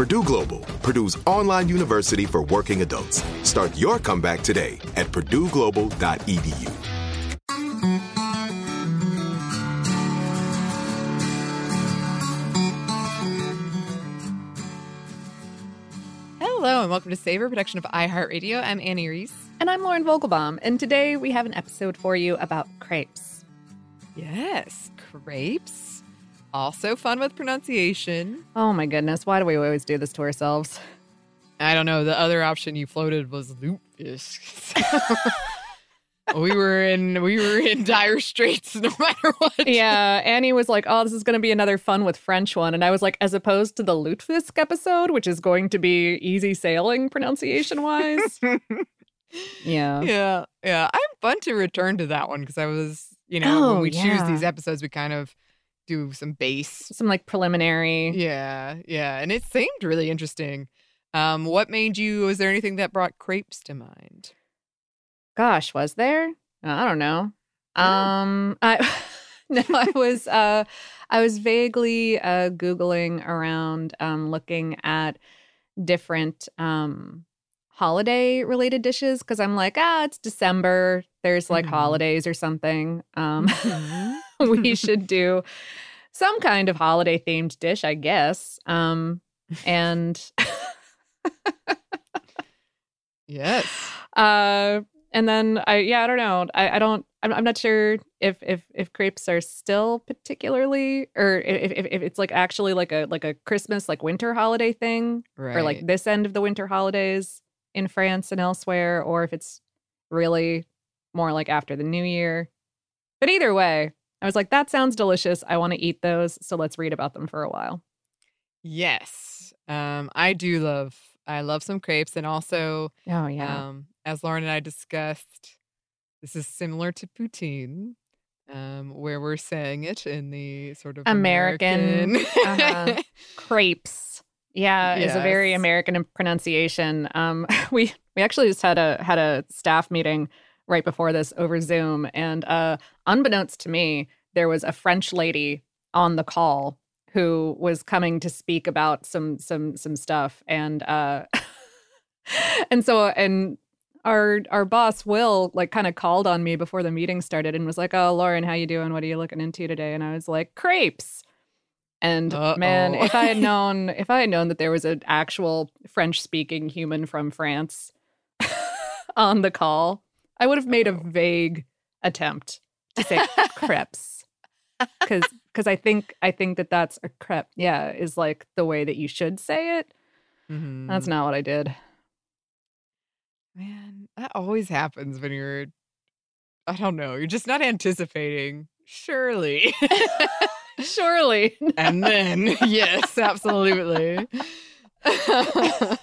Purdue Global, Purdue's online university for working adults. Start your comeback today at purdueglobal.edu. Hello, and welcome to Savor, production of iHeartRadio. I'm Annie Reese. And I'm Lauren Vogelbaum, and today we have an episode for you about crepes. Yes, crepes. Also fun with pronunciation. Oh my goodness, why do we always do this to ourselves? I don't know. The other option you floated was lutefisk. we were in we were in dire straits no matter what. Yeah, Annie was like, "Oh, this is going to be another fun with French one," and I was like, "As opposed to the lutefisk episode, which is going to be easy sailing pronunciation wise." yeah, Yeah, yeah. I'm fun to return to that one because I was, you know, Oh, when we choose these episodes, we kind of do some base. some like preliminary. Yeah, yeah, and it seemed really interesting. Um, what made you? Was there anything that brought crepes to mind? Gosh, was there? I don't know. Um, I no, I was uh, I was vaguely uh googling around, um, looking at different um holiday related dishes because I'm like, ah, it's December. There's like Mhm. holidays or something. Um, Mhm. we should do some kind of holiday themed dish, I guess. Um, and Yes. uh and then i yeah i don't know i, I don't I'm, I'm not sure if if if crepes are still particularly or if, if, if it's like actually like a like a christmas like winter holiday thing Right. or like this end of the winter holidays in france and elsewhere or if it's really more like after the new year but either way i was like that sounds delicious i want to eat those so let's read about them for a while Yes. Um, I do love. I love some crepes, and also, oh yeah um, as Lauren and I discussed, this is similar to poutine, um, where we're saying it in the sort of American, American. uh-huh. crepes. Yeah, is a very American pronunciation. Um, we we actually just had a had a staff meeting right before this over Zoom, and uh, unbeknownst to me, there was a French lady on the call who was coming to speak about some some some stuff, and uh, and so and our our boss Will like kind of called on me before the meeting started and was like, "Oh, Lauren, how you doing? What are you looking into today?" And I was like, "Crepes." And man, Uh-oh. if I had known if I had known that there was an actual French speaking human from France on the call, I would have made a vague attempt to say crepes. because because I think I think that that's a crepe. Yeah, is like the way that you should say it. Mhm. That's not what I did. Man, that always happens when you're, I don't know, you're just not anticipating. Surely. Surely. and then, yes, absolutely.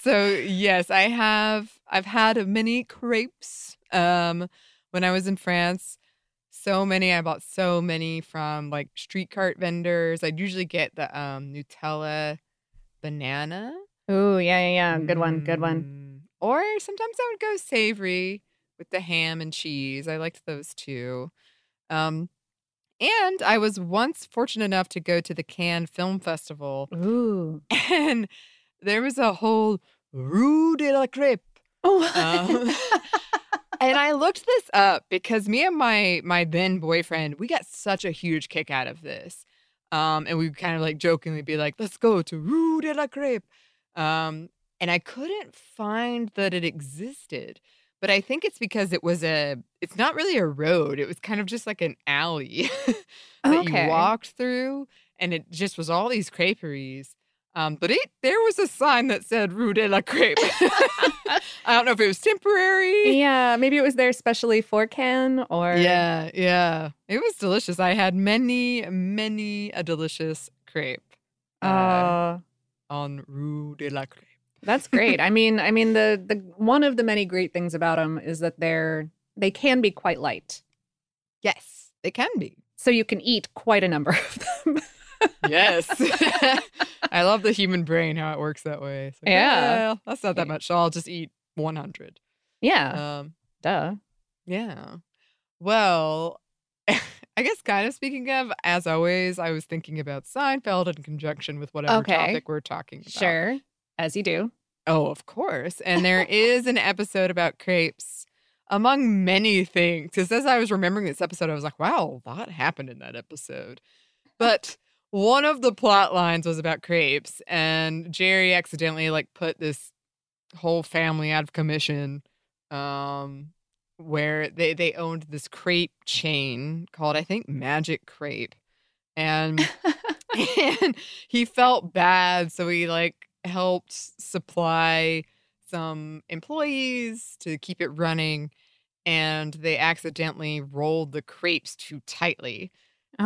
so, yes, I have, I've had many crepes um, when I was in France. So many, I bought so many from like street cart vendors. I'd usually get the um, Nutella banana. Ooh, yeah, yeah, yeah. Good one. Good one. Mm. Or sometimes I would go savory with the ham and cheese. I liked those too. Um, and I was once fortunate enough to go to the Cannes Film Festival, Ooh. and there was a whole Rue de la Crêpe. Oh. Um, and I looked this up because me and my my then boyfriend, we got such a huge kick out of this. Um, and we kind of like jokingly be like, let's go to Rue de la Crêpe. Um, and I couldn't find that it existed. But I think it's because it was a it's not really a road. It was kind of just like an alley that Okay. you walked through and it just was all these creperies. Um, but it there was a sign that said Rue de la Crêpe. I don't know if it was temporary. yeah, maybe it was there especially for Cannes or Yeah, yeah. It was delicious. I had many, many a delicious crepe uh, Uh, on Rue de la Crêpe. that's great. I mean, I mean the the one of the many great things about them is that they're they can be quite light. Yes, they can be. So you can eat quite a number of them. Yes. I love the human brain, how it works that way. Like, Yeah. "Well, that's not that much. So I'll just eat 100. yeah. Um, duh. yeah. Well, I guess kind of speaking of, as always, I was thinking about Seinfeld in conjunction with whatever Okay. topic we're talking about. Sure. As you do. Oh, of course. And there is an episode about crepes, among many things. Because as I was remembering this episode, I was like, wow, a lot happened in that episode. But one of the plot lines was about crepes, and Jerry accidentally like put this whole family out of commission. Um where they they owned this crepe chain called I think Magic Crepe. And and he felt bad so he like helped supply some employees to keep it running and they accidentally rolled the crepes too tightly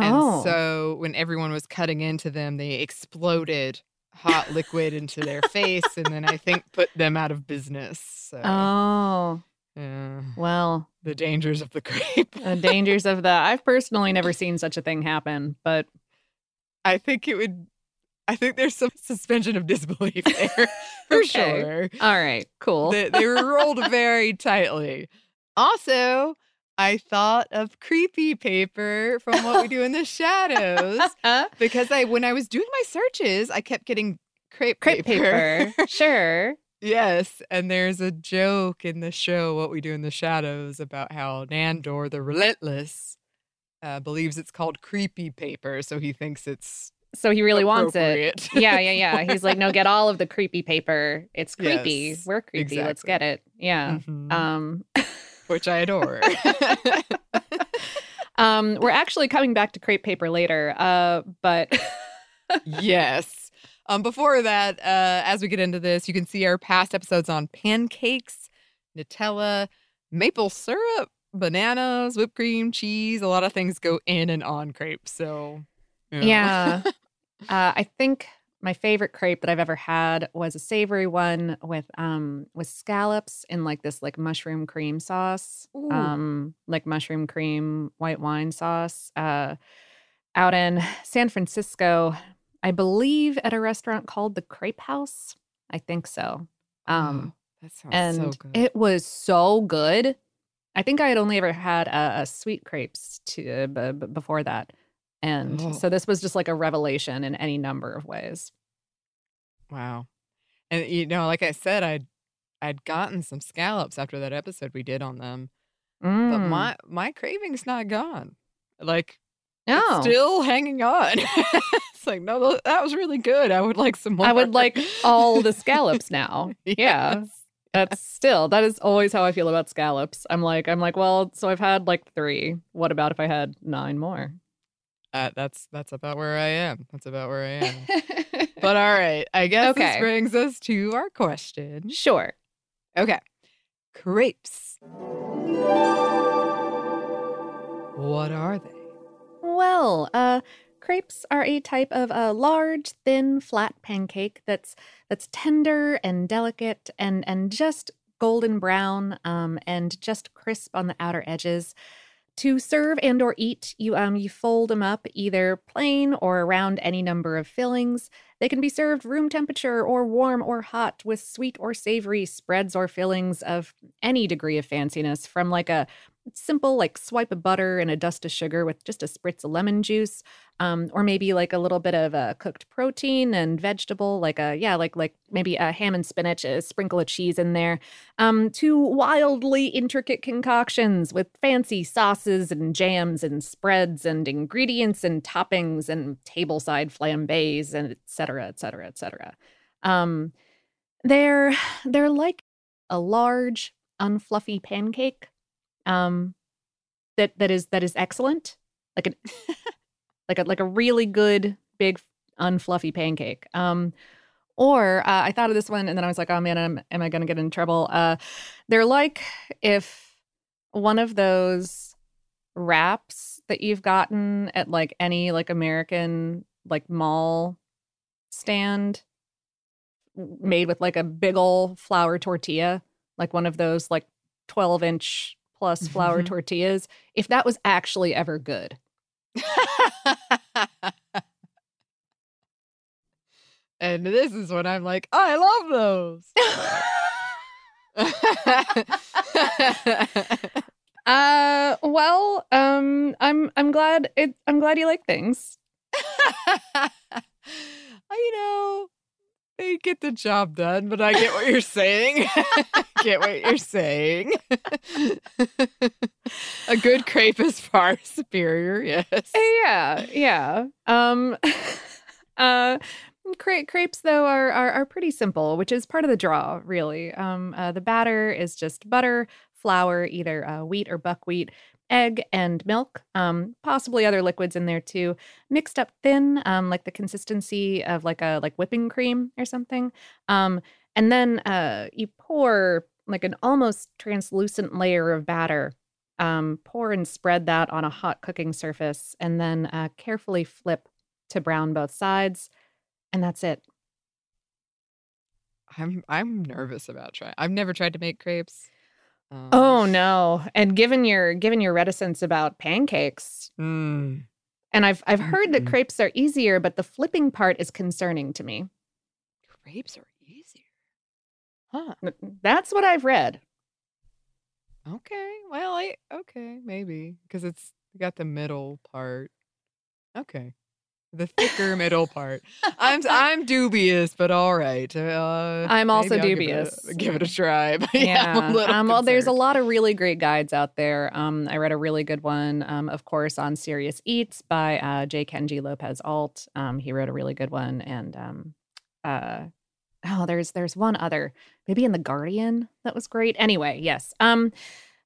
Oh. and so when everyone was cutting into them they exploded hot liquid into their face and then i think put them out of business so oh. yeah, Well, the dangers of the crepe the dangers of the I've personally never seen such a thing happen, but i think it would i think there's some suspension of disbelief there for Okay. sure all right, cool. they, they were rolled very tightly. Also, I thought of creepy paper from what we do in the shadows because I when I was doing my searches, I kept getting crepe, Crepe paper. sure. yes, and there's a joke in the show What We Do in the Shadows about how Nandor the Relentless uh, believes it's called creepy paper, so he thinks it's So he really wants it. Yeah, yeah, yeah. He's like, no, get all of the creepy paper. It's creepy. Yes, We're creepy. Let's get it. Yeah. Mhm. Um, which I adore. um, we're actually coming back to crepe paper later. Uh, but yes. Um, before that, uh, as we get into this, you can see our past episodes on pancakes, Nutella, maple syrup, bananas, whipped cream, cheese. A lot of things go in and on crepes. So, you know. yeah, uh, I think my favorite crepe that I've ever had was a savory one with um with scallops in like this like mushroom cream sauce, Ooh. um like mushroom cream white wine sauce. Uh, out in San Francisco, I believe at a restaurant called the Crepe House. I think so. Um, Oh, that sounds and so good. it was so good. I think I had only ever had a, a sweet crepes to b- b- before that, and Oh. so this was just like a revelation in any number of ways. wow. And you know, like I said, I'd I'd gotten some scallops after that episode we did on them, but Mm. my my craving's not gone. Like no, it's still hanging on. it's like, no, that was really good. I would like some more. I would like all the scallops now. Yeah, That's still that is always how I feel about scallops. I'm like I'm like, well, so I've had like three. What about if I had nine more? Uh, that's that's about where I am. That's about where I am. but all right, I guess Okay. this brings us to our question. Sure. Okay, crepes. What are they? Well, uh, crepes are a type of a large, thin, flat pancake that's that's tender and delicate and and just golden brown um, and just crisp on the outer edges. To serve and or eat, you um you fold them up either plain or around any number of fillings. They can be served room temperature or warm or hot with sweet or savory spreads or fillings of any degree of fanciness, from like a simple like swipe of butter and a dust of sugar with just a spritz of lemon juice um, or maybe like a little bit of a cooked protein and vegetable like a yeah like like maybe a ham and spinach a sprinkle of cheese in there um, to wildly intricate concoctions with fancy sauces and jams and spreads and ingredients and toppings and tableside flambés and et cetera et cetera et cetera. Um, they're they're like a large unfluffy pancake um that that is that is excellent. Like an like a like a really good big unfluffy pancake. Um or uh, i thought of this one and then i was like oh man am, am i gonna get in trouble? Uh they're like if one of those wraps that you've gotten at like any like american like mall stand made with like a big ol' flour tortilla like one of those like 12 inch plus flour Mhm. tortillas if that was actually ever good and this is when I'm like, I love those. uh well um i'm i'm glad it i'm glad you like things you know, they get the job done, but I get what you're saying. get what you're saying. A good crepe is far superior, yes. yeah yeah um uh cra- crepes though are, are are pretty simple which is part of the draw really um uh, the batter is just butter flour either uh, wheat or buckwheat egg and milk um possibly other liquids in there too mixed up thin um like the consistency of like a like whipping cream or something um and then uh you pour like an almost translucent layer of batter um, pour and spread that on a hot cooking surface and then uh, carefully flip to brown both sides and that's it I'm I'm nervous about trying. I've never tried to make crepes. Um, oh no and given your given your reticence about pancakes mm, and i've i've heard that Mm-mm. crepes are easier but the flipping part is concerning to me crepes are easier. Huh. That's what i've read Okay. Well, I okay, maybe because it's got the middle part. Okay. The thicker middle part. I'm I'm dubious, but all right. Uh, I'm also I'll give it a- dubious. Give it a, try. Yeah, I'm a um, well there's a lot of really great guides out there um, i read a really good one um, of course on serious eats by uh, j kenji lopez alt um, he wrote a really good one and um, uh, oh there's there's one other maybe in the guardian that was great anyway yes um,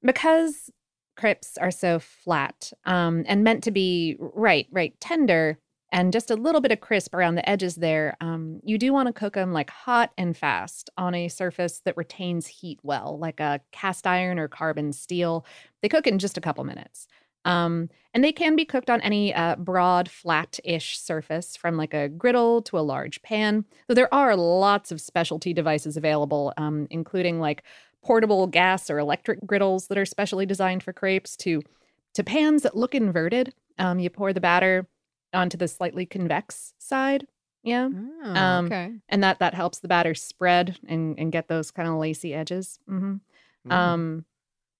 because crepes are so flat um, and meant to be right right tender and just a little bit of crisp around the edges there um, you do want to cook them like hot and fast on a surface that retains heat well like a cast iron or carbon steel. They cook in just a couple minutes um, and they can be cooked on any uh, broad flat-ish surface from like a griddle to a large pan though there are lots of specialty devices available um, including like portable gas or electric griddles that are specially designed for crepes to to pans that look inverted. Um, you pour the batter onto the slightly convex side yeah Oh, um, okay. and that that helps the batter spread and and get those kind of lacy edges hmm Mm. um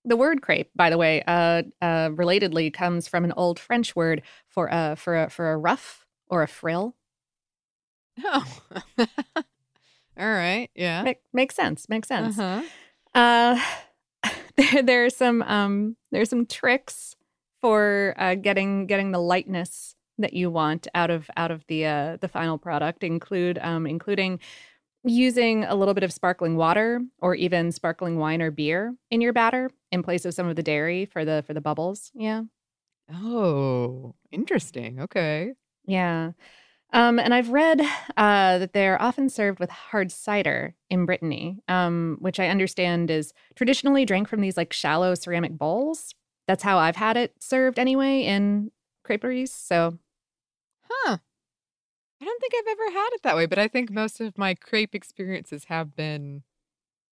the word crepe by the way uh uh relatedly comes from an old french word for uh for a for a ruff or a frill Oh. all right. Yeah. Make, makes sense makes sense Uh-huh. Uh, there there are some um there are some tricks for uh, getting getting the lightness that you want out of out of the uh, the final product. Include um including using a little bit of sparkling water or even sparkling wine or beer in your batter in place of some of the dairy for the for the bubbles. Yeah. Oh, interesting. Okay. Yeah. Um, and I've read uh, that they're often served with hard cider in Brittany, um, which I understand is traditionally drank from these like shallow ceramic bowls. That's how I've had it served anyway in creperies. So, huh. I don't think I've ever had it that way, but I think most of my crepe experiences have been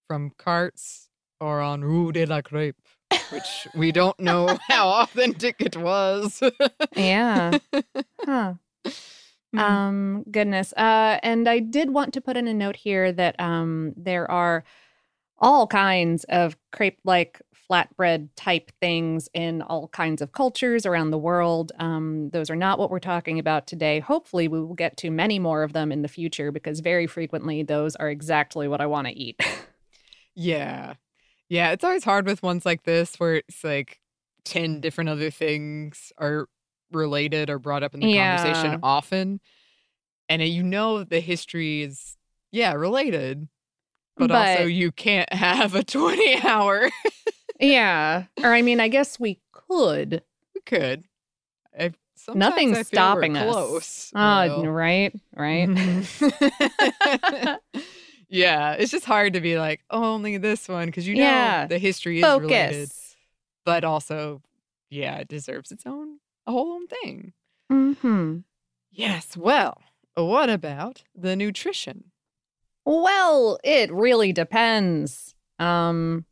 from carts or on Rue de la Crepe, which we don't know how authentic it was. yeah. Huh. Mm. Um, goodness. Uh, and I did want to put in a note here that um, there are all kinds of crepe like flatbread type things in all kinds of cultures around the world. Um, those are not what we're talking about today. Hopefully, we will get to many more of them in the future because very frequently those are exactly what I want to eat. yeah. Yeah. It's always hard with ones like this where it's like 10 different other things are related or brought up in the Yeah. conversation often. And you know the history is, yeah, related. But, also, you can't have a 20 hour. yeah. Or, I mean, I guess we could. We could. I, Nothing's I feel we're stopping us. Close. Uh, Will. right. Right. yeah, it's just hard to be like "Oh, only this one because you know Yeah. the history is related, but also, yeah, it deserves its own a whole own thing. hmm Yes. Well, what about the nutrition? Well, it really depends. Um,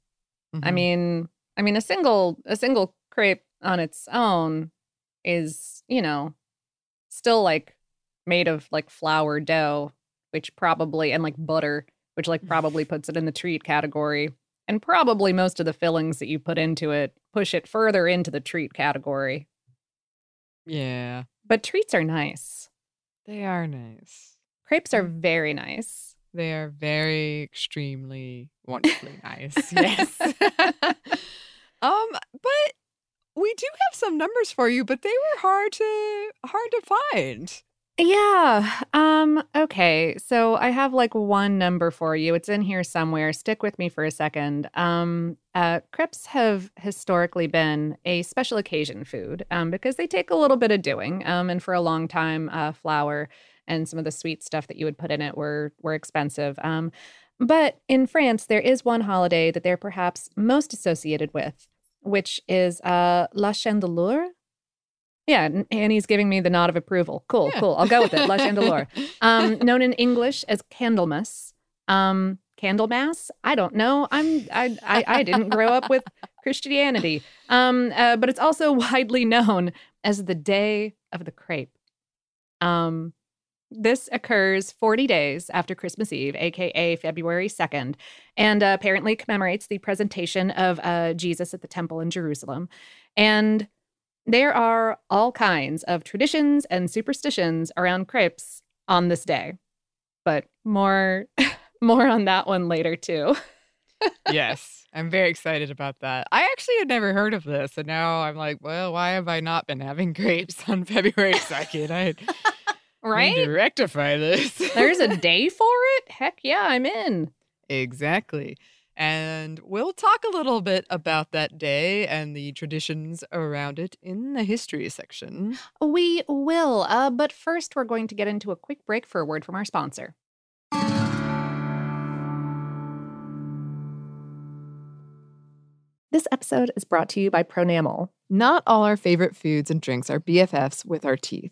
I Mhm. mean, I mean, a single a single crepe on its own is, you know, still like made of like flour dough, which probably and like butter, which like probably puts it in the treat category. And probably most of the fillings that you put into it push it further into the treat category. yeah, But treats are nice. they are nice. Crepes are very nice. They are very extremely wonderfully nice. Yes. um, but we do have some numbers for you, but they were hard to hard to find. Yeah. Um okay. So I have like one number for you. It's in here somewhere. Stick with me for a second. Um uh crepes have historically been a special occasion food um because they take a little bit of doing. Um and for a long time uh flour and some of the sweet stuff that you would put in it were were expensive. Um but in France there is one holiday that they're perhaps most associated with, which is uh La Chandeleur. Yeah, Annie's giving me the nod of approval. Cool, Yeah. cool. I'll go with it. La Chandeleur. Um, known in English as Candlemas. Um, Candlemas? I don't know. I'm I I, I didn't grow up with Christianity. Um, uh, but it's also widely known as the Day of the Crepe. Um, this occurs 40 days after Christmas Eve, aka February 2nd, and uh, apparently commemorates the presentation of uh, Jesus at the temple in Jerusalem. And there are all kinds of traditions and superstitions around crepes on this day. But more more on that one later too. yes, I'm very excited about that. I actually had never heard of this, and now I'm like, well, why have I not been having grapes on February 2nd? I need Right? to rectify this. There's a day for it? Heck yeah, I'm in. exactly. And we'll talk a little bit about that day and the traditions around it in the history section. We will. Uh, but first, we're going to get into a quick break for a word from our sponsor. This episode is brought to you by Pronamel. Not all our favorite foods and drinks are BFFs with our teeth.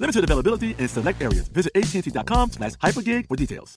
Limited availability in select areas. Visit AT&T.com slash hypergig for details.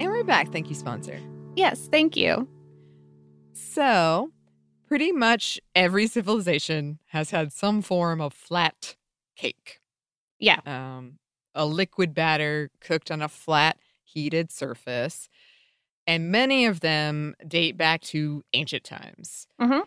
And we're back. Thank you, sponsor. Yes, thank you. So, pretty much every civilization has had some form of flat cake. Yeah. Um, a liquid batter cooked on a flat, heated surface. And many of them date back to ancient times. Mhm.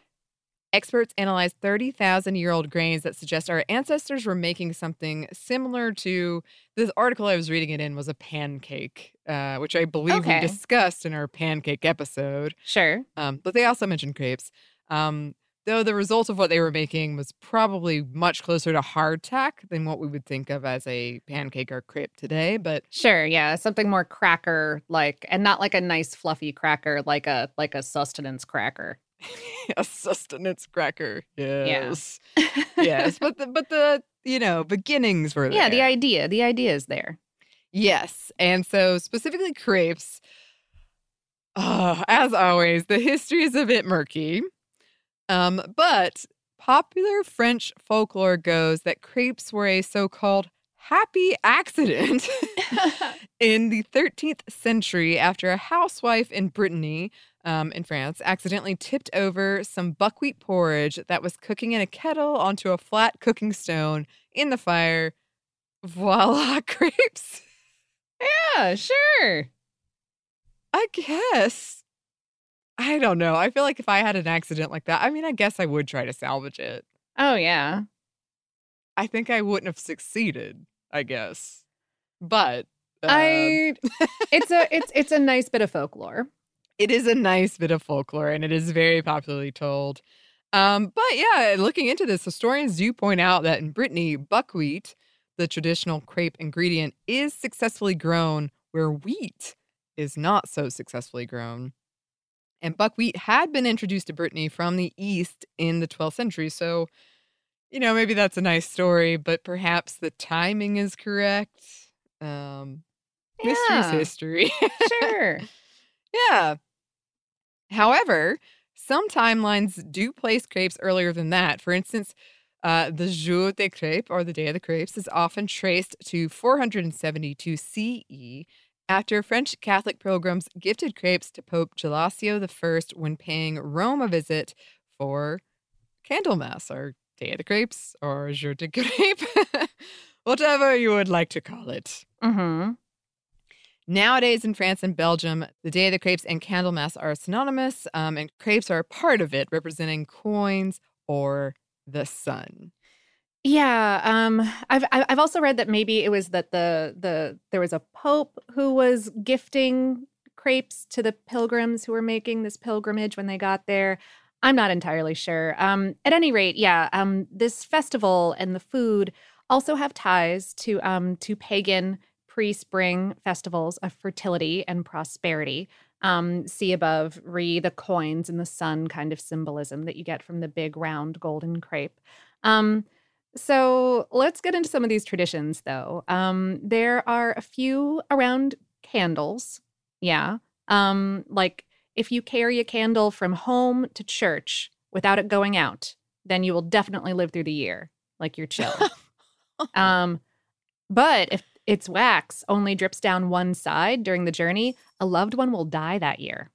Experts analyzed 30,000 year old grains that suggest our ancestors were making something similar to this article I was reading it in was a pancake, uh, which I believe Okay. we discussed in our pancake episode. Sure. Um, but they also mentioned crepes. Um, though the result of what they were making was probably much closer to hardtack than what we would think of as a pancake or crepe today. But Sure, yeah, something more cracker like and not like a nice fluffy cracker like a like a sustenance cracker. a sustenance cracker, yes, yes. But the but the you know beginnings were Yeah, the idea, the idea is there. Yes. And so, specifically, crepes, uh, as always, the history is a bit murky. Um, but popular French folklore goes that crepes were a so called happy accident in the 13th century after a housewife in Brittany. Um, in France, accidentally tipped over some buckwheat porridge that was cooking in a kettle onto a flat cooking stone in the fire. Voila, crepes. Yeah, sure. I guess. I don't know. I feel like if I had an accident like that, I mean, I guess I would try to salvage it. Oh yeah. I think I wouldn't have succeeded, I guess. But um, I it's a it's it's a nice bit of folklore. It is a nice bit of folklore and it is very popularly told. Um, but yeah, looking into this, historians do point out that in Brittany, buckwheat, the traditional crepe ingredient, is successfully grown where wheat is not so successfully grown. And buckwheat had been introduced to Brittany from the East in the 12th century. So, you know, maybe that's a nice story, but perhaps the timing is correct. Um, Mystery's Yeah. history. Sure. Yeah. However, some timelines do place crepes earlier than that. For instance, uh, the Jour des Crêpes, or the Day of the Crepes, is often traced to 472 CE after French Catholic pilgrims gifted crepes to Pope Gelasius I when paying Rome a visit for Candlemas, or Day of the Crepes, or Jour des Crêpes, whatever you would like to call it. mm-hmm. Nowadays in France and Belgium, the Day of the Crepes and Candlemas are synonymous, um, and crepes are a part of it, representing coins or the sun. Yeah, um, I've I've also read that maybe it was that the the there was a pope who was gifting crepes to the pilgrims who were making this pilgrimage when they got there. I'm not entirely sure. Um, at any rate, yeah, um, this festival and the food also have ties to um to pagan pre-spring festivals of fertility and prosperity. Um, see above, re the coins and the sun kind of symbolism that you get from the big round golden crepe. Um, so let's get into some of these traditions, though. Um, there are a few around candles. Yeah. Um, like if you carry a candle from home to church without it going out, then you will definitely live through the year. Like you're chill. Um, but if its wax only drips down one side during the journey, a loved one will die that year.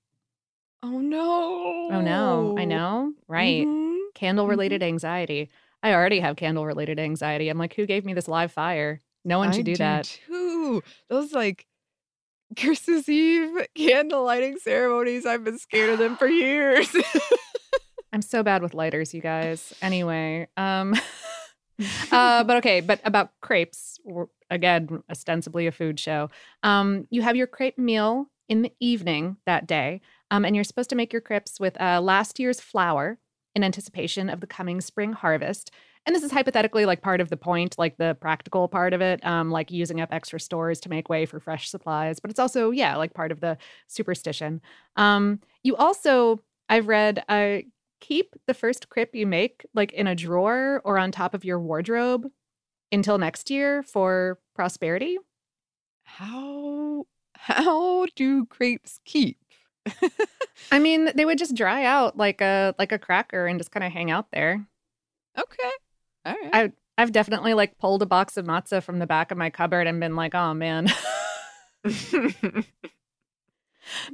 Oh no. Oh no, I know, right? Mhm. Candle related anxiety. I already have candle related anxiety. I'm like, who gave me this live fire? No one should do that. Too. Those like Christmas Eve candle lighting ceremonies. I've been scared of them for years. I'm so bad with lighters, you guys. Anyway, um uh but okay, but about crepes, again, ostensibly a food show. Um you have your crepe meal in the evening that day. Um and you're supposed to make your crepes with uh last year's flour in anticipation of the coming spring harvest. And this is hypothetically like part of the point, like the practical part of it, um, like using up extra stores to make way for fresh supplies. But it's also, yeah, like part of the superstition. Um, you also, I've read, uh, keep the first crepe you make like in a drawer or on top of your wardrobe until next year for prosperity. how how do crepes keep? I mean, they would just dry out like a like a cracker and just kind of hang out there. Okay. All right. I I've definitely like pulled a box of matzah from the back of my cupboard and been like, oh man,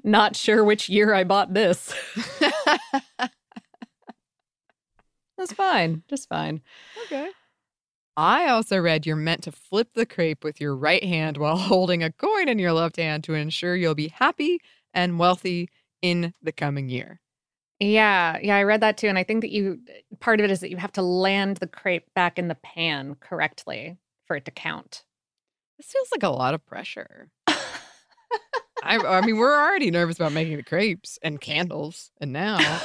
not sure which year I bought this. That's fine, just fine. okay. I also read you're meant to flip the crepe with your right hand while holding a coin in your left hand to ensure you'll be happy and wealthy in the coming year. Yeah, yeah, I read that too, and I think that you part of it is that you have to land the crepe back in the pan correctly for it to count. This feels like a lot of pressure. I, I mean, we're already nervous about making the crepes and candles, and now,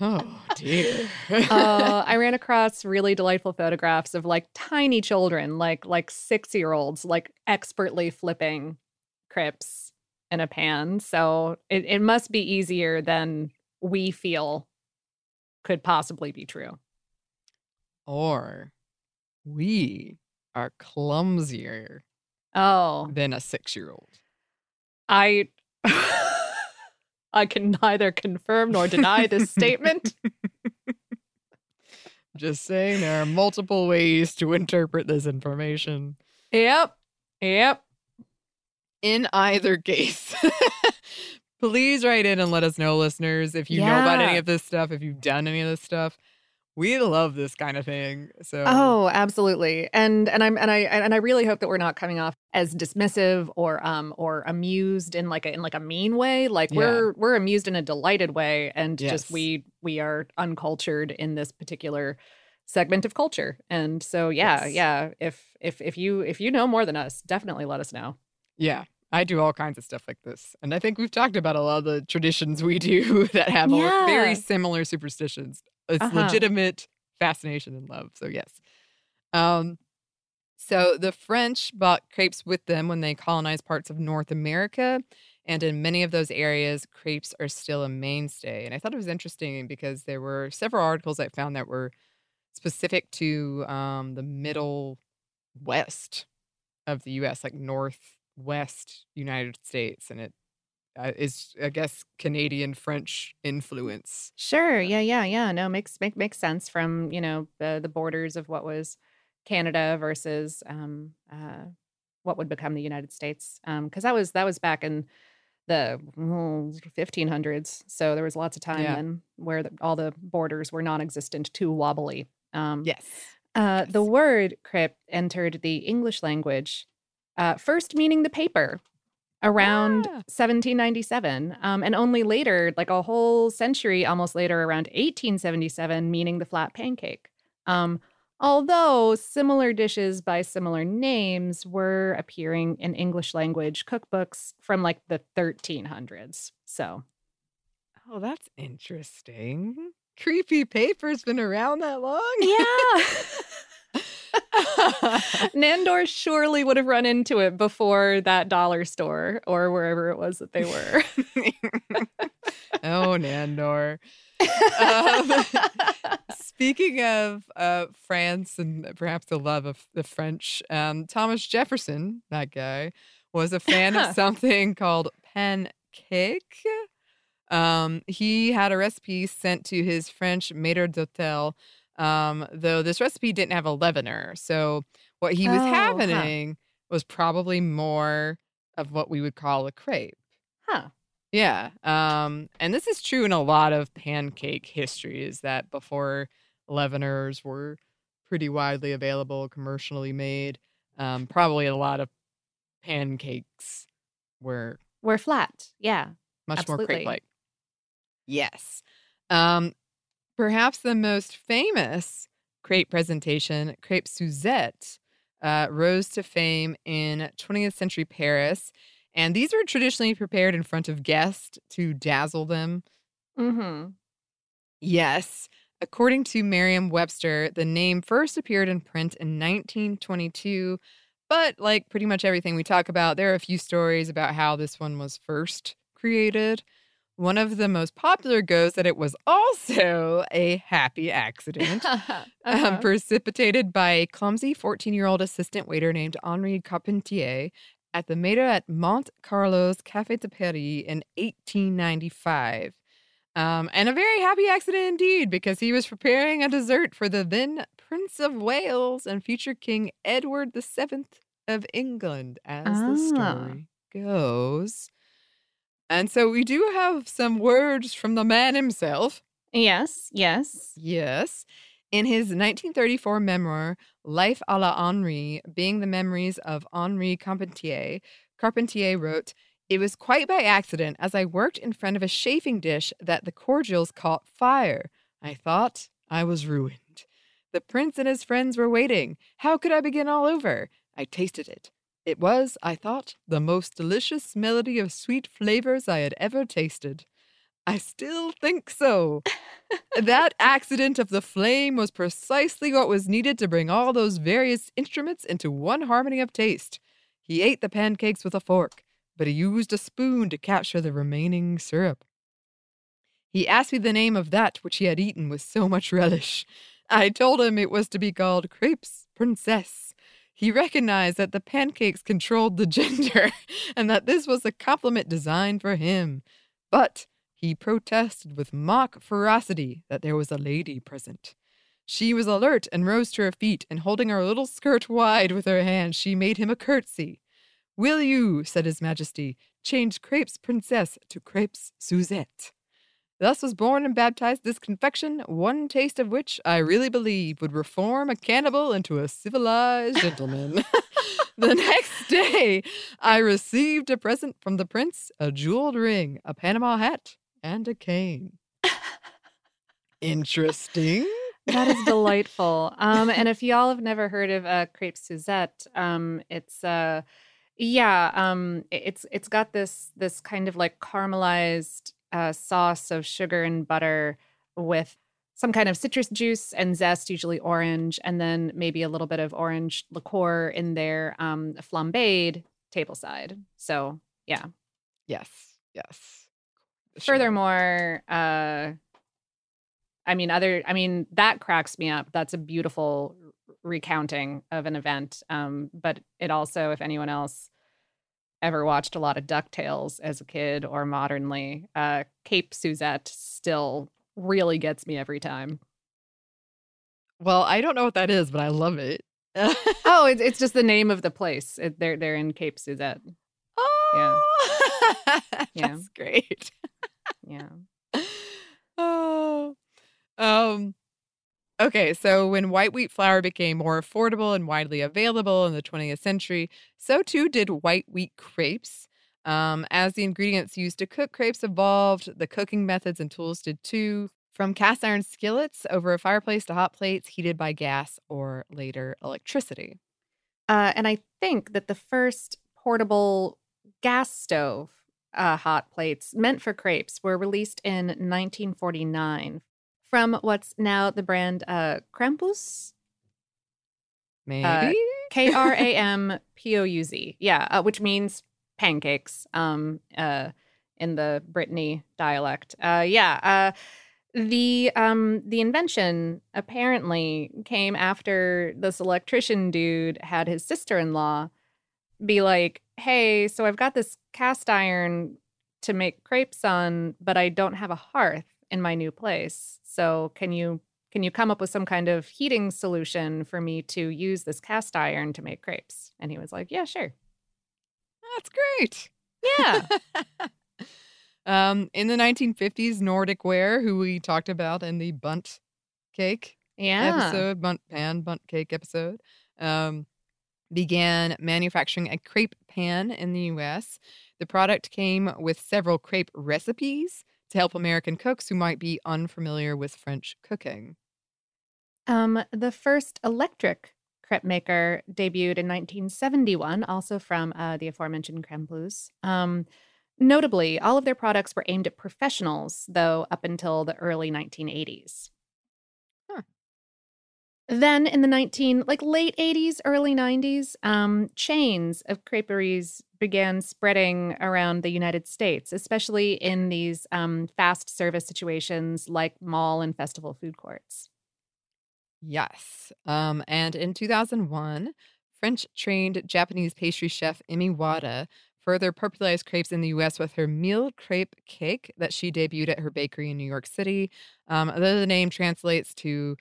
oh dear. uh, I ran across really delightful photographs of like tiny children, like like six year olds, like expertly flipping crepes in a pan. So it, it must be easier than we feel could possibly be true. or we are clumsier Oh, than a six-year-old. I I can neither confirm nor deny this statement. Just saying, there are multiple ways to interpret this information. Yep. Yep. In either case, please write in and let us know, listeners, if you know about any of this stuff, if you've done any of this stuff. We love this kind of thing. So, Oh, absolutely. And and I'm and I and I really hope that we're not coming off as dismissive or um or amused in like a in like a mean way. Like Yeah. we're we're amused in a delighted way and Yes. just we we are uncultured in this particular segment of culture. And so yeah, Yes. yeah, if if if you if you know more than us, definitely let us know. yeah, I do all kinds of stuff like this. And I think we've talked about a lot of the traditions we do that have Yeah. very similar superstitions. It's Uh-huh. legitimate fascination and love. So, yes. Um, so the French brought crepes with them when they colonized parts of North America. And in many of those areas, crepes are still a mainstay. And I thought it was interesting because there were several articles I found that were specific to um, the middle west of the US, like northwest United States. And it uh, is, I guess, Canadian French influence. Sure. Yeah, yeah, yeah. No, makes make, makes sense from, you know, the the borders of what was Canada versus um uh what would become the United States. Um cuz that was that was back in the mm, 1500s. So there was lots of time Yeah. then where the, all the borders were non-existent, too wobbly. Um Yes. uh, The word crepe entered the English language, uh, first meaning the paper around Ah. 1797. Um, and only later, like a whole century almost later, around 1877, meaning the flat pancake. Um, although similar dishes by similar names were appearing in English language cookbooks from like the 1300s. So, Oh, that's interesting. Creepy paper's been around that long? yeah. Nandor surely would have run into it before that dollar store or wherever it was that they were. oh, Nandor. Um, speaking of uh, France and perhaps the love of the French, um, Thomas Jefferson, that guy, was a fan of something called pancake. Um, he had a recipe sent to his French maître d'hôtel Um, though this recipe didn't have a leavener. So what he was Oh, huh. having was probably more of what we would call a crepe. Huh. Yeah. Um, and this is true in a lot of pancake history, is that before leaveners were pretty widely available, commercially made, um, probably a lot of pancakes were We're flat. Yeah. much more crepe like. Yes. Um, perhaps the most famous crepe presentation, Crepe Suzette, uh, rose to fame in 20th century Paris. And these were traditionally prepared in front of guests to dazzle them. Mm-hmm. Yes. According to Merriam Webster, the name first appeared in print in 1922. But like pretty much everything we talk about, there are a few stories about how this one was first created. One of the most popular goes that it was also a happy accident Uh-huh. um, precipitated by a clumsy 14 year old assistant waiter named Henri Carpentier at the Maître at Monte Carlo's Café de Paris in 1895. Um, and a very happy accident indeed, because he was preparing a dessert for the then Prince of Wales and future King Edward VII of England, as the Ah. story goes. And so we do have some words from the man himself. yes. Yes. Yes. In his 1934 memoir, Life à la Henri, being the memories of Henri Carpentier, Carpentier wrote, It was quite by accident as I worked in front of a chafing dish that the cordials caught fire. I thought I was ruined. The prince and his friends were waiting. How could I begin all over? I tasted it. It was, I thought, the most delicious melody of sweet flavors I had ever tasted. I still think so. that accident of the flame was precisely what was needed to bring all those various instruments into one harmony of taste. He ate the pancakes with a fork, but he used a spoon to capture the remaining syrup. He asked me the name of that which he had eaten with so much relish. I told him it was to be called crepes princess. He recognized that the pancakes controlled the gender and that this was a compliment designed for him. But he protested with mock ferocity that there was a lady present. She was alert and rose to her feet, and holding her little skirt wide with her hand, she made him a curtsy. Will you, said his majesty, change crepes princess to crepes Suzette? Thus was born and baptized this confection, one taste of which I really believe would reform a cannibal into a civilized gentleman. the next day, I received a present from the prince a jeweled ring, a Panama hat, and a cane. Interesting. That is delightful. Um, and if y'all have never heard of uh, crepe Suzette, um, it's uh, yeah, um, it's it's got this this kind of like caramelized uh, sauce of sugar and butter with some kind of citrus juice and zest, usually orange, and then maybe a little bit of orange liqueur in there, um, flambéed tableside. So yeah. Yes, yes. Furthermore, uh, I mean, other, I mean, that cracks me up. That's a beautiful recounting of an event. Um, but it also, if anyone else ever watched a lot of DuckTales as a kid or modernly, uh, Cape Suzette still really gets me every time. Well, I don't know what that is, but I love it. oh, it's, it's just the name of the place. It, they're they're in Cape Suzette. Oh, Yeah. that's great. Yeah. oh. Um okay, so when white wheat flour became more affordable and widely available in the 20th century, so too did white wheat crepes. Um, as the ingredients used to cook crepes evolved, the cooking methods and tools did too. From cast iron skillets over a fireplace to hot plates heated by gas or later electricity. Uh, and I think that the first portable gas stove uh, hot plates meant for crepes were released in 1949 from what's now the brand uh, Krampouz. Maybe? K R A M P O U Z. Yeah, uh, which means pancakes um, uh, in the Brittany dialect. Uh, yeah. Uh, the um the invention apparently came after this electrician dude had his sister-in-law be like, "Hey, so I've got this cast iron to make crepes on, but I don't have a hearth in my new place. So can you can you come up with some kind of heating solution for me to use this cast iron to make crepes? And he was like, yeah, sure. That's great. Yeah. um, in the 1950s, Nordic Ware, who we talked about in the Bundt cake yeah. episode, Bundt pan, Bundt cake episode, um, began manufacturing a crepe pan in the U.S. The product came with several crepe recipes to help American cooks who might be unfamiliar with French cooking. Um, the first electric crepe maker debuted in 1971, also from uh, the aforementioned Krampouz. Um, notably, all of their products were aimed at professionals, though, up until the early 1980s. Huh. Then in the 19 like late 80s, early 90s, um, chains of creperies began spreading around the United States, especially in these um, fast service situations like mall and festival food courts. Yes. Um, and in 2001, French trained Japanese pastry chef Emy Wada further popularized crepes in the US with her mille Crepe cake that she debuted at her bakery in New York City. Um, though the name translates to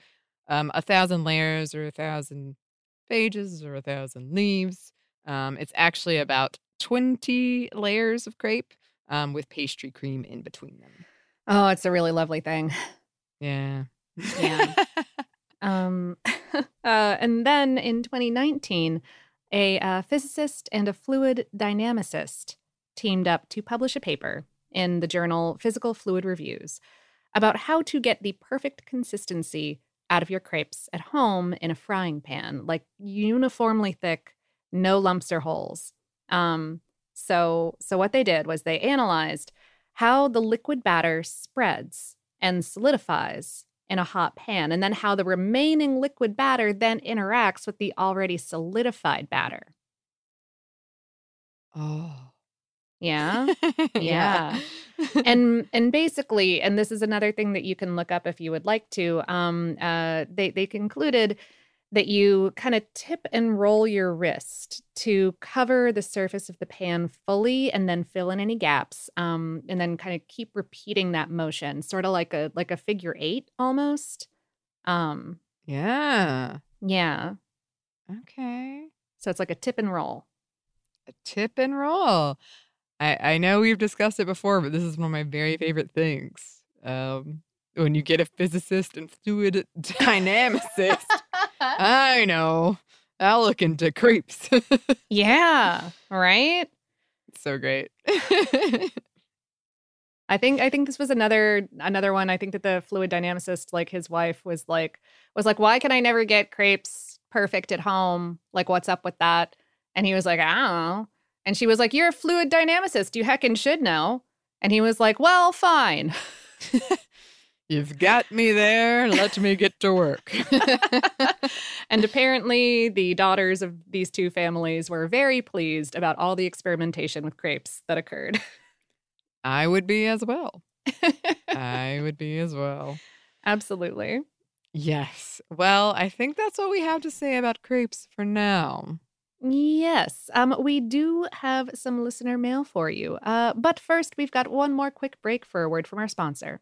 um, a thousand layers or a thousand pages or a thousand leaves, um, it's actually about 20 layers of crepe um, with pastry cream in between them. Oh, it's a really lovely thing. Yeah. Yeah. Um, uh, and then in 2019, a uh, physicist and a fluid dynamicist teamed up to publish a paper in the journal Physical Fluid Reviews about how to get the perfect consistency out of your crepes at home in a frying pan, like uniformly thick, no lumps or holes. Um, so, so what they did was they analyzed how the liquid batter spreads and solidifies in a hot pan, and then how the remaining liquid batter then interacts with the already solidified batter. Oh. Yeah. yeah. and and basically, and this is another thing that you can look up if you would like to. Um, uh, they they concluded that you kind of tip and roll your wrist to cover the surface of the pan fully and then fill in any gaps um, and then kind of keep repeating that motion sort of like a like a figure eight almost. Um yeah. yeah. Okay. So it's like a tip and roll. A tip and roll. I i know we've discussed it before but this is one of my very favorite things um when you get a physicist and fluid dynamicist I know. I'll look into creeps. yeah, right? so great. I think I think this was another another one. I think that the fluid dynamicist, like his wife, was like was like, why can I never get crepes perfect at home? Like, what's up with that? And he was like, I don't know. And she was like, You're a fluid dynamicist. You heckin' should know. And he was like, Well, fine. You've got me there. Let me get to work. and apparently, the daughters of these two families were very pleased about all the experimentation with crepes that occurred. I would be as well. I would be as well. Absolutely. Yes. Well, I think that's what we have to say about crepes for now. Yes, um, we do have some listener mail for you. Uh, but first, we've got one more quick break for a word from our sponsor.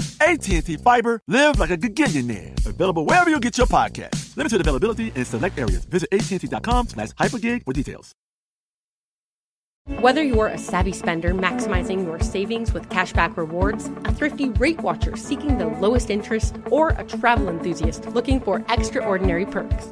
AT&T Fiber, live like a gigillionaire. Available wherever you get your podcast. Limited availability in select areas. Visit AT&T.com slash hypergig for details. Whether you're a savvy spender maximizing your savings with cashback rewards, a thrifty rate watcher seeking the lowest interest, or a travel enthusiast looking for extraordinary perks,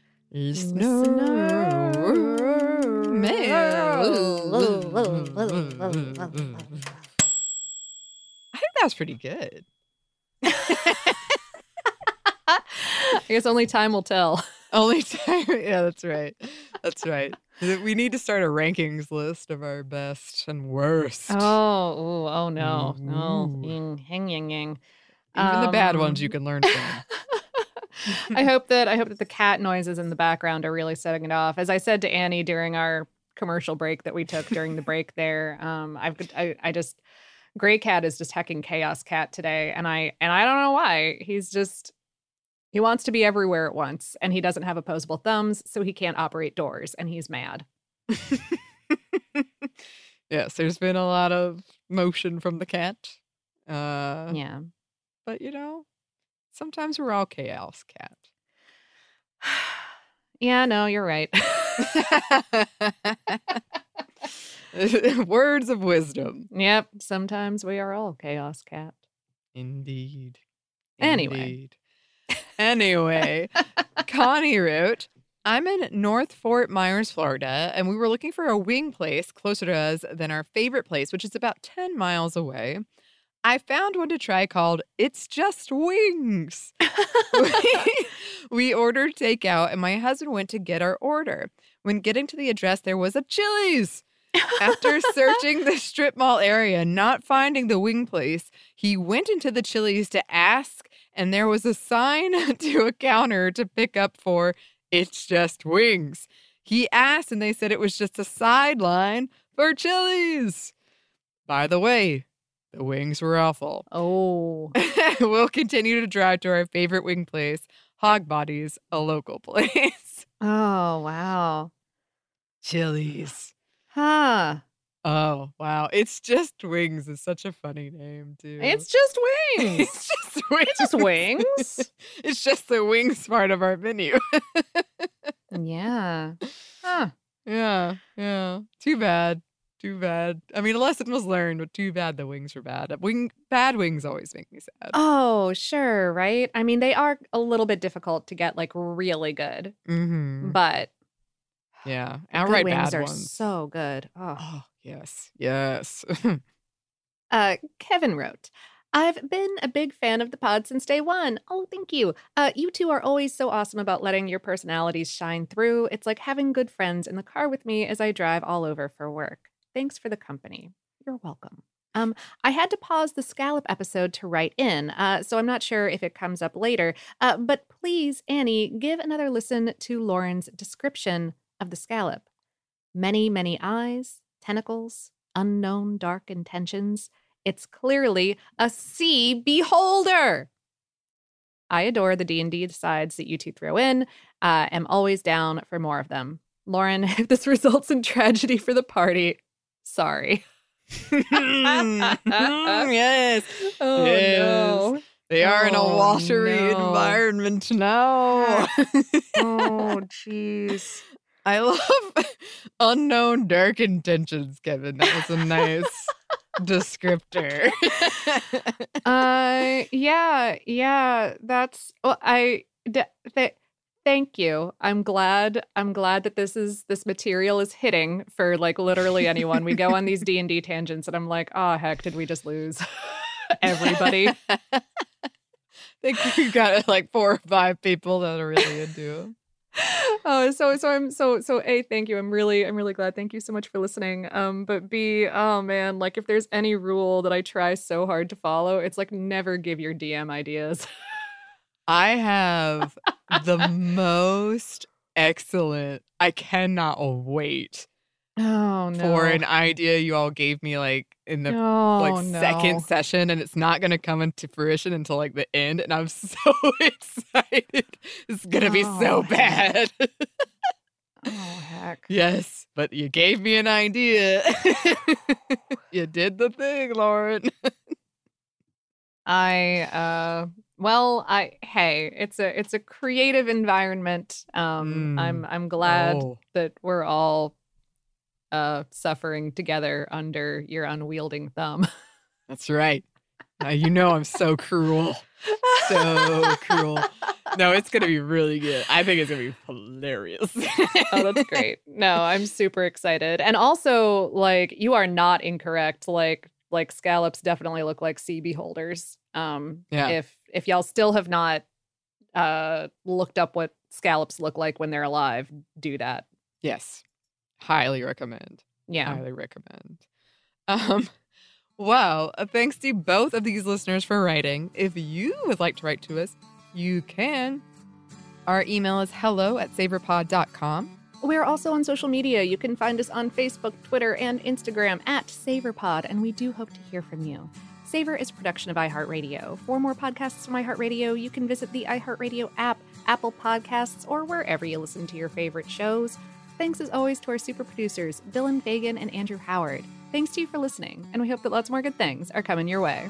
Listener Mail. I think that's pretty good. I guess only time will tell. Only time. Yeah, that's right. That's right. We need to start a rankings list of our best and worst. Oh, ooh, oh no, no, Ooh. ying, hang, yang, yang. Even the bad Um, ones you can learn from. I hope that I hope that the cat noises in the background are really setting it off. As I said to Annie during our commercial break that we took during the break there, um, I've I, I just Gray Cat is just hecking Chaos Cat today, and I and I don't know why. He's just he wants to be everywhere at once, and he doesn't have opposable thumbs, so he can't operate doors, and he's mad. yes, there's been a lot of motion from the cat. Uh, Yeah. But you know, sometimes we're all chaos cat. Yeah, no, you're right. Words of wisdom. yep. Sometimes we are all Chaos Cat. Indeed. Anyway. Indeed. Anyway, Connie wrote, I'm in North Fort Myers, Florida, and we were looking for a wing place closer to us than our favorite place, which is about 10 miles away. I found one to try called It's Just Wings. we, we ordered takeout, and my husband went to get our order. When getting to the address, there was a Chili's. After searching the strip mall area, not finding the wing place, he went into the Chili's to ask, and there was a sign to a counter to pick up for It's Just Wings. He asked, and they said it was just a sideline for Chili's. By the way, the wings were awful. Oh. we'll continue to drive to our favorite wing place, Hog Bodies, a local place. Oh, wow. Chili's. Huh. Oh, wow. It's just wings is such a funny name, too. It's just wings. It's just wings. It's just wings. it's just the wings part of our menu. yeah. Huh. yeah, yeah. Too bad. Too bad. I mean, a lesson was learned, but too bad the wings were bad. Wing bad wings always make me sad. Oh, sure, right? I mean, they are a little bit difficult to get like really good, Mm-hmm. but Yeah, outright good wings bad are ones. so good. Oh. Oh, yes, yes. Uh, Kevin wrote, I've been a big fan of the pod since day one. Oh, thank you. Uh, you two are always so awesome about letting your personalities shine through. It's like having good friends in the car with me as I drive all over for work. Thanks for the company. You're welcome. Um, I had to pause the scallop episode to write in, uh, so I'm not sure if it comes up later. Uh, but please, Annie, give another listen to Lauren's description of the scallop. Many, many eyes, tentacles, unknown dark intentions. It's clearly a sea beholder. I adore the D&D sides that you two throw in. Uh, am always down for more of them. Lauren, if this results in tragedy for the party, sorry. Hmm. Hmm, yes. Oh Yes. no. They are in a Oh, watery no. environment ah. now. Oh jeez. I love unknown dark intentions, Kevin. That was a nice descriptor. Uh yeah, yeah, that's well I d- th- thank you. I'm glad I'm glad that this is this material is hitting for like literally anyone. We go on these D&D tangents and I'm like, "Oh heck, did we just lose everybody?" think we've got like four or five people that are really into oh so so i'm so so a thank you i'm really i'm really glad thank you so much for listening um but b oh man like if there's any rule that i try so hard to follow it's like never give your dm ideas I have the most excellent. I cannot wait oh no for an idea you all gave me like in the no, like no. second session and it's not going to come into fruition until like the end and I'm so excited. It's going to be Oh, so bad. oh heck yes, but you gave me an idea. you did the thing, Lauren. I uh well I hey it's a it's a creative environment um I'm I'm glad Oh. that we're all uh suffering together under your unwielding thumb That's right. Now you know I'm so cruel. So cruel. No, it's gonna be really good. I think it's gonna be hilarious. oh that's great no I'm super excited and also like you are not incorrect like like scallops definitely look like sea beholders um Yeah. if if y'all still have not uh looked up what scallops look like when they're alive do that Yes. Highly recommend. yeah Highly recommend. Um well, uh, thanks to both of these listeners for writing. If you would like to write to us, you can. Our email is hello at savorpod.com. We're also on social media. You can find us on Facebook, Twitter, and Instagram at SavorPod, and we do hope to hear from you. Savor is production of iHeartRadio. For more podcasts from iHeartRadio, you can visit the iHeartRadio app, Apple Podcasts, or wherever you listen to your favorite shows. Thanks as always to our super producers, Dylan Fagan and Andrew Howard. Thanks to you for listening, and we hope that lots more good things are coming your way.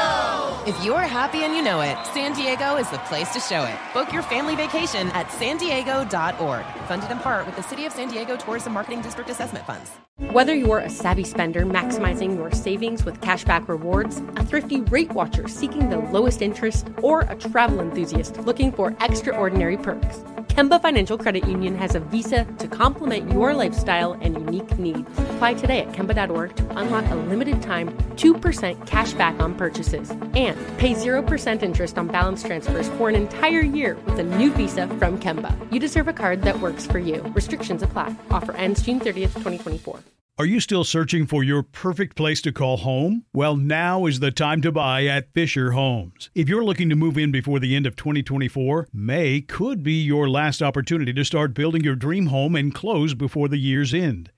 If you're happy and you know it, San Diego is the place to show it. Book your family vacation at san diego.org. Funded in part with the City of San Diego Tourism Marketing District Assessment Funds. Whether you're a savvy spender maximizing your savings with cashback rewards, a thrifty rate watcher seeking the lowest interest, or a travel enthusiast looking for extraordinary perks, Kemba Financial Credit Union has a visa to complement your lifestyle and unique needs. Apply today at Kemba.org to unlock a limited time 2% cash back on purchases pay 0% interest on balance transfers for an entire year with a new visa from Kemba. You deserve a card that works for you. Restrictions apply. Offer ends June 30th, 2024. Are you still searching for your perfect place to call home? Well, now is the time to buy at Fisher Homes. If you're looking to move in before the end of 2024, May could be your last opportunity to start building your dream home and close before the year's end.